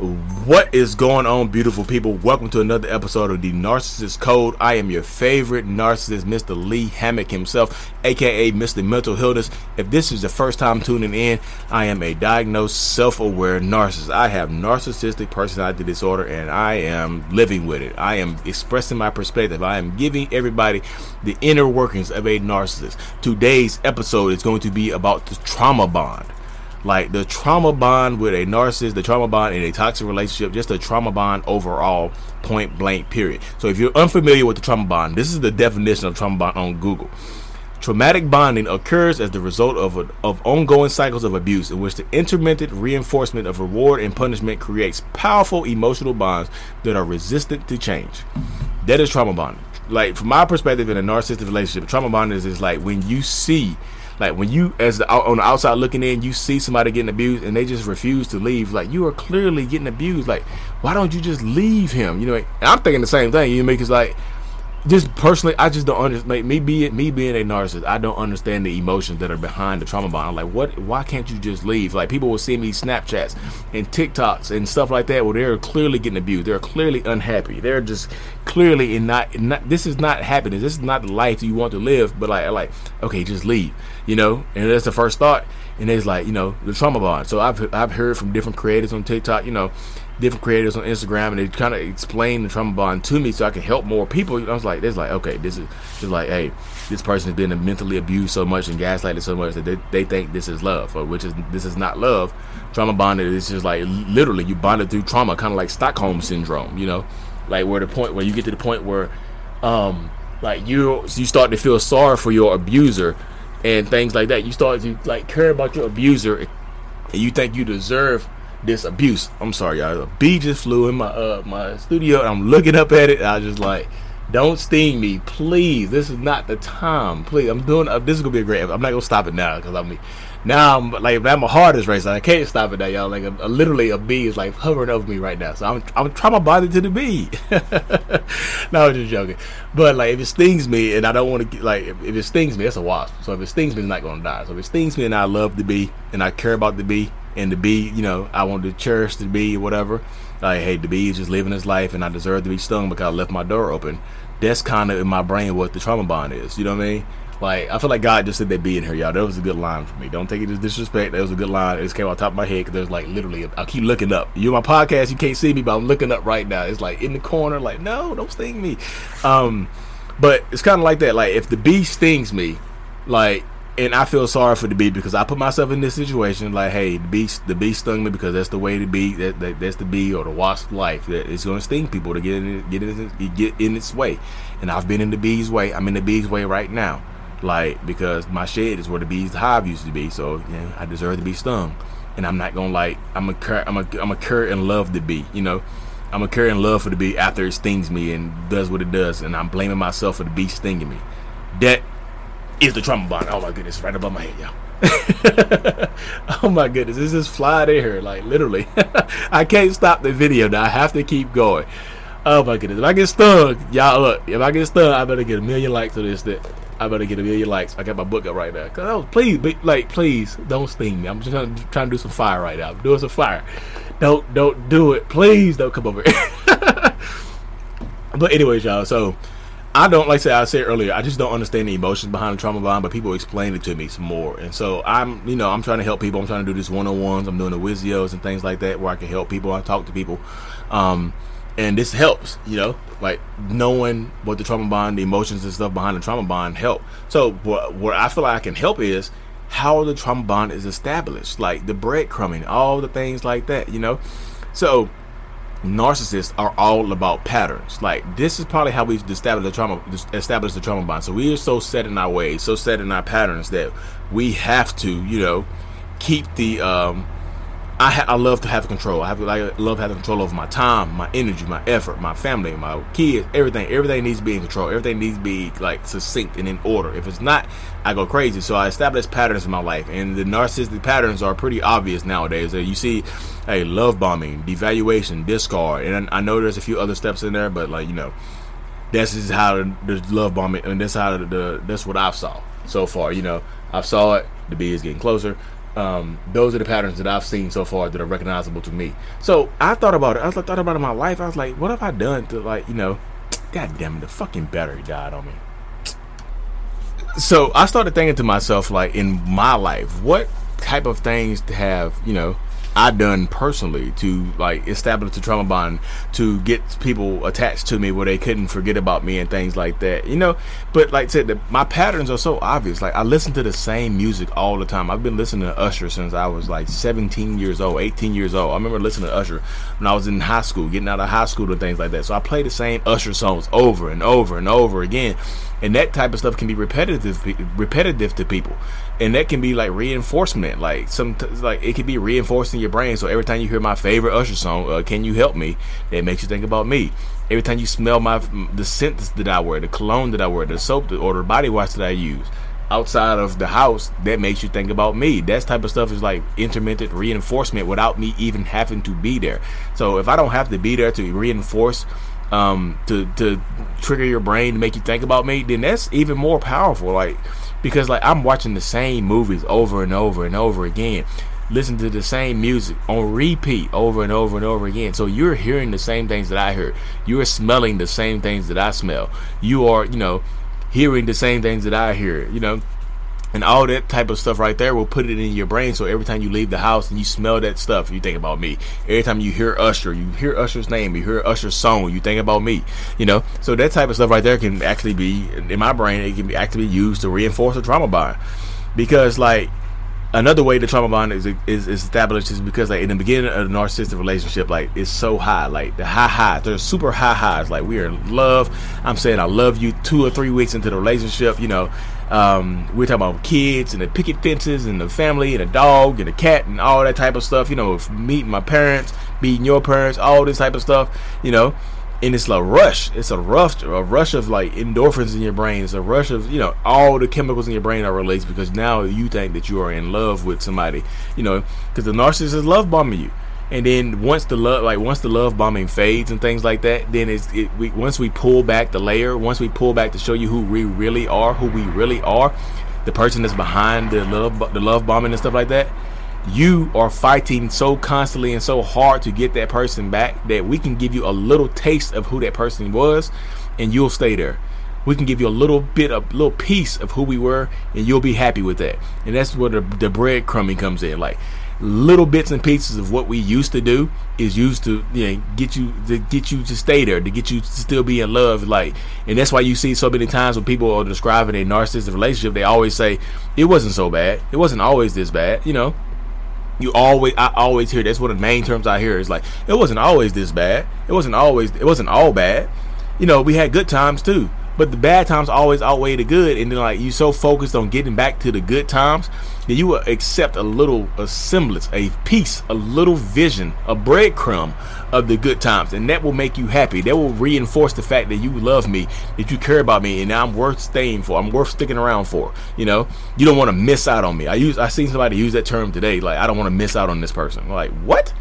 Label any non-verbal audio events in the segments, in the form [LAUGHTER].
What is going on, beautiful people? Welcome to another episode of the Narcissist Code. I am your favorite narcissist, Mr. Lee Hammock himself, aka Mr. Mental Healness. If this is the first time tuning in, I am a diagnosed, self aware narcissist. I have narcissistic personality disorder and I am living with it. I am expressing my perspective. I am giving everybody the inner workings of a narcissist. Today's episode is going to be about the trauma bond like the trauma bond with a narcissist, the trauma bond in a toxic relationship, just a trauma bond overall, point blank, period. So if you're unfamiliar with the trauma bond, this is the definition of trauma bond on Google. Traumatic bonding occurs as the result of, a, of ongoing cycles of abuse in which the intermittent reinforcement of reward and punishment creates powerful emotional bonds that are resistant to change. That is trauma bonding. Like, from my perspective in a narcissistic relationship, trauma bonding is, is like when you see like when you, as the, on the outside looking in, you see somebody getting abused and they just refuse to leave. Like you are clearly getting abused. Like why don't you just leave him? You know, and I'm thinking the same thing. You make it's like just personally, I just don't understand. Like, me being me being a narcissist, I don't understand the emotions that are behind the trauma bond. I'm like, what? Why can't you just leave? Like, people will see me Snapchats and TikToks and stuff like that, where they're clearly getting abused. They're clearly unhappy. They're just clearly in not, not. This is not happiness. This is not the life you want to live. But like, like, okay, just leave. You know, and that's the first thought. And it's like, you know, the trauma bond. So I've I've heard from different creators on TikTok. You know different creators on Instagram, and they kind of explain the trauma bond to me so I can help more people. I was like, "This is like, okay, this is just like, hey, this person has been mentally abused so much and gaslighted so much that they, they think this is love, or which is this is not love. Trauma bonded is just like literally you bonded through trauma, kind of like Stockholm syndrome, you know, like where the point where you get to the point where, um, like you you start to feel sorry for your abuser and things like that. You start to like care about your abuser, and you think you deserve this abuse. I'm sorry, y'all. A bee just flew in my uh my studio, and I'm looking up at it. I just like, don't sting me, please. This is not the time. Please, I'm doing. Uh, this is gonna be a great. I'm not gonna stop it now because I mean, now I'm like I'm a hardest racer. I can't stop it now, y'all. Like a, a, literally, a bee is like hovering over me right now. So I'm I'm trying my body to the bee. [LAUGHS] no, I'm just joking. But like, if it stings me and I don't want to like, if, if it stings me, it's a wasp. So if it stings me, it's not gonna die. So if it stings me and I love the bee and I care about the bee and the bee, you know, I want to cherish the bee or whatever. Like, hey, the bee is just living his life, and I deserve to be stung because I left my door open. That's kind of in my brain what the trauma bond is. You know what I mean? Like, I feel like God just said that bee in here, y'all. That was a good line for me. Don't take it as disrespect. That was a good line. It just came off top of my head because there's like literally, I keep looking up. You in my podcast, you can't see me, but I'm looking up right now. It's like in the corner, like, no, don't sting me. Um, but it's kind of like that. Like, if the bee stings me, like, and I feel sorry for the bee because I put myself in this situation. Like, hey, the bee, the bee stung me because that's the way the bee, that, that that's the bee or the wasp life. That it's going to sting people to get in, get in, get in its way. And I've been in the bee's way. I'm in the bee's way right now, like because my shed is where the bee's hive used to be. So yeah, I deserve to be stung. And I'm not gonna like I'm a cur I'm a I'm a cur and love the bee. You know, I'm a cur and love for the bee after it stings me and does what it does, and I'm blaming myself for the bee stinging me. That is the trauma bond. Oh my goodness, right above my head, y'all. [LAUGHS] oh my goodness, this is flying in here, like literally. [LAUGHS] I can't stop the video now. I have to keep going. Oh my goodness, if I get stung, y'all look. If I get stung, I better get a million likes to this. That I better get a million likes. I got my book up right now. Cause oh, please, be, like, please don't sting me. I'm just trying, trying to do some fire right now. I'm doing some fire. Don't don't do it. Please don't come over. [LAUGHS] but anyways, y'all. So I don't like I said I said earlier. I just don't understand the emotions behind the trauma bond, but people explain it to me some more. And so I'm, you know, I'm trying to help people. I'm trying to do this one on ones. I'm doing the Wizios and things like that where I can help people. I talk to people, um, and this helps. You know, like knowing what the trauma bond, the emotions and stuff behind the trauma bond help. So what, what I feel like I can help is how the trauma bond is established, like the breadcrumbing, all the things like that. You know, so narcissists are all about patterns. Like this is probably how we establish the trauma, establish the trauma bond. So we are so set in our ways, so set in our patterns that we have to, you know, keep the um, I, I love to have control. I have like, love having control over my time, my energy, my effort, my family, my kids, everything. Everything needs to be in control. Everything needs to be like succinct and in order. If it's not, I go crazy. So I establish patterns in my life, and the narcissistic patterns are pretty obvious nowadays. Uh, you see, hey, love bombing, devaluation, discard, and I know there's a few other steps in there, but like you know, that's just how the love bombing, and that's how the, the that's what I've saw so far. You know, I've saw it. The B is getting closer um, those are the patterns that I've seen so far that are recognizable to me. So I thought about it. I thought about it in my life. I was like, what have I done to like, you know, God damn it, the fucking battery died on me. So I started thinking to myself, like, in my life, what type of things have, you know, I done personally to like establish the trauma bond to get people attached to me where they couldn't forget about me and things like that. You know, but like I said, the, my patterns are so obvious. Like I listen to the same music all the time. I've been listening to Usher since I was like 17 years old, 18 years old. I remember listening to Usher when I was in high school, getting out of high school and things like that. So I play the same Usher songs over and over and over again and that type of stuff can be repetitive repetitive to people. And that can be like reinforcement. Like some like it can be reinforcing your brain. So every time you hear my favorite Usher song uh, can you help me? That makes you think about me. Every time you smell my the scent that i wear the cologne that i wear the soap or the body wash that i use outside of the house that makes you think about me. That type of stuff is like intermittent reinforcement without me even having to be there. So if i don't have to be there to reinforce um, to to trigger your brain to make you think about me, then that's even more powerful. Like because like I'm watching the same movies over and over and over again. Listen to the same music on repeat over and over and over again. So you're hearing the same things that I heard. You're smelling the same things that I smell. You are, you know, hearing the same things that I hear. You know, and all that type of stuff right there will put it in your brain. So every time you leave the house and you smell that stuff, you think about me. Every time you hear Usher, you hear Usher's name, you hear Usher's song, you think about me. You know, so that type of stuff right there can actually be in my brain. It can be actually used to reinforce a trauma bond because like another way the trauma bond is, is, is established is because like in the beginning of a narcissistic relationship like it's so high like the high highs there's super high highs like we are in love i'm saying i love you two or three weeks into the relationship you know um, we're talking about kids and the picket fences and the family and a dog and a cat and all that type of stuff. You know, meeting my parents, meeting your parents, all this type of stuff. You know, and it's a rush. It's a rush, a rush of like endorphins in your brain. It's a rush of you know all the chemicals in your brain are released because now you think that you are in love with somebody. You know, because the narcissist is love bombing you and then once the love like once the love bombing fades and things like that then it's it, we, once we pull back the layer once we pull back to show you who we really are who we really are the person that's behind the love the love bombing and stuff like that you are fighting so constantly and so hard to get that person back that we can give you a little taste of who that person was and you'll stay there. We can give you a little bit of a little piece of who we were and you'll be happy with that. And that's where the, the breadcrumbing comes in. Like little bits and pieces of what we used to do is used to you know, get you to get you to stay there to get you to still be in love. Like and that's why you see so many times when people are describing a narcissistic relationship they always say it wasn't so bad. It wasn't always this bad you know you always I always hear that's one of the main terms I hear is like it wasn't always this bad. It wasn't always it wasn't all bad. You know we had good times too but the bad times always outweigh the good, and then like you so focused on getting back to the good times that you will accept a little a semblance, a piece, a little vision, a breadcrumb of the good times, and that will make you happy. That will reinforce the fact that you love me, that you care about me, and I'm worth staying for. I'm worth sticking around for. You know, you don't want to miss out on me. I use I seen somebody use that term today. Like I don't want to miss out on this person. Like what?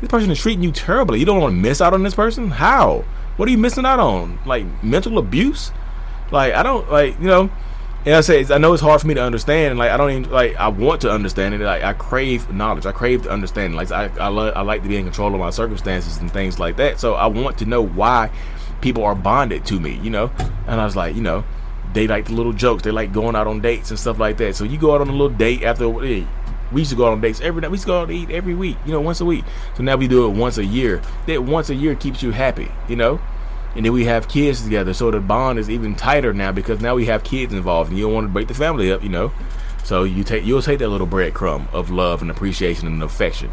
This person is treating you terribly. You don't want to miss out on this person? How? What are you missing out on? Like mental abuse? Like I don't like you know. And I say I know it's hard for me to understand. Like I don't even like I want to understand it. Like I crave knowledge. I crave to understand. Like I I, love, I like to be in control of my circumstances and things like that. So I want to know why people are bonded to me. You know. And I was like, you know, they like the little jokes. They like going out on dates and stuff like that. So you go out on a little date after. Hey, we used to go out on dates every night. We used to go out to eat every week, you know, once a week. So now we do it once a year. That once a year keeps you happy, you know and then we have kids together. So the bond is even tighter now because now we have kids involved, and you don't want to break the family up, you know. So you take you'll take that little breadcrumb of love and appreciation and affection.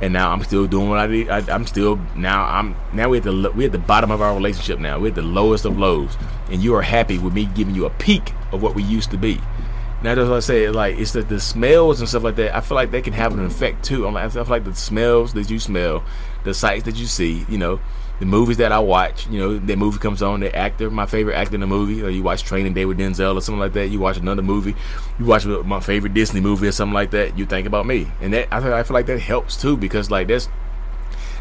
And now I'm still doing what I did. I, am still now. I'm now we're at the we're at the bottom of our relationship. Now we're at the lowest of lows, and you are happy with me giving you a peek of what we used to be. Now that's what I say. Like it's the the smells and stuff like that. I feel like they can have an effect too. I'm like, I feel like the smells that you smell, the sights that you see. You know, the movies that I watch. You know, that movie comes on. The actor, my favorite actor in the movie, or you watch Training Day with Denzel or something like that. You watch another movie. You watch my favorite Disney movie or something like that. You think about me, and that I feel, like that helps too because like that's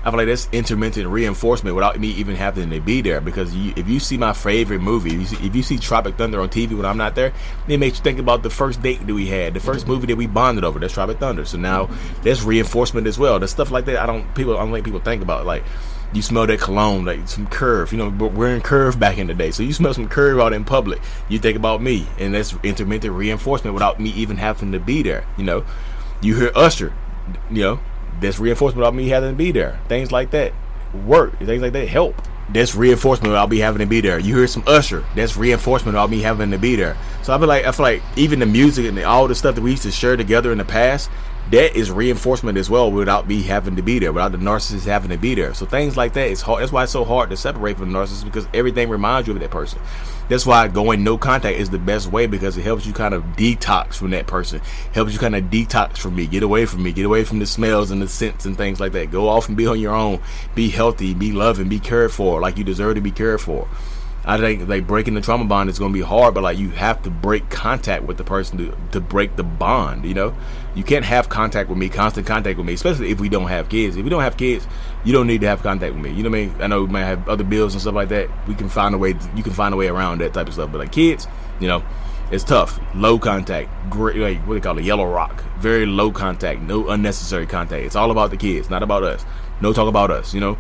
I feel like that's intermittent reinforcement without me even having to be there. Because you, if you see my favorite movie, if you, see, if you see Tropic Thunder on TV when I'm not there, it makes you think about the first date that we had, the first movie that we bonded over. That's Tropic Thunder. So now that's reinforcement as well. The stuff like that, I don't people, I don't think people think about like you smell that cologne, like some curve. You know, we're in curve back in the day, so you smell some curve out in public. You think about me, and that's intermittent reinforcement without me even having to be there. You know, you hear Usher, you know, that's reinforcement without me having to be there. Things like that work. Things like that help. That's reinforcement without me having to be there. You hear some Usher. That's reinforcement without me having to be there. So I feel like I feel like even the music and all the stuff that we used to share together in the past, that is reinforcement as well without me having to be there, without the narcissist having to be there. So things like that is hard. That's why it's so hard to separate from the narcissist because everything reminds you of that person. That's why going no contact is the best way because it helps you kind of detox from that person. Helps you kind of detox from me, get away from me, get away from the smells and the scents and things like that. Go off and be on your own. Be healthy, be loving, be cared for like you deserve to be cared for. I think like breaking the trauma bond is going to be hard, but like you have to break contact with the person to, to break the bond. You know, you can't have contact with me, constant contact with me, especially if we don't have kids. If we don't have kids, you don't need to have contact with me. You know what I mean? I know we might have other bills and stuff like that. We can find a way. You can find a way around that type of stuff. But like kids, you know, it's tough. Low contact, great, like what they call it, yellow rock. Very low contact, no unnecessary contact. It's all about the kids, not about us. No talk about us. You know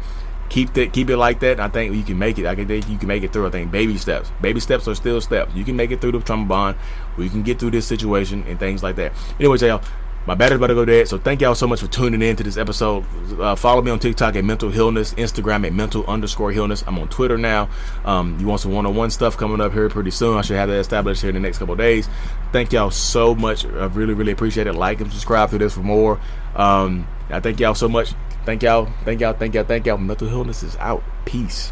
keep that keep it like that. I think you can make it. I think you can make it through. I think baby steps. Baby steps are still steps. You can make it through the trauma bond. We can get through this situation and things like that. Anyways, y'all. My battery's about to go dead, so thank y'all so much for tuning in to this episode. Uh, follow me on TikTok at Mental Healness, Instagram at Mental underscore Healness. I'm on Twitter now. Um, you want some one-on-one stuff coming up here pretty soon? I should have that established here in the next couple days. Thank y'all so much. I really, really appreciate it. Like and subscribe to this for more. Um, I thank y'all so much. Thank y'all. Thank y'all. Thank y'all. Thank y'all. Mental Healness is out. Peace.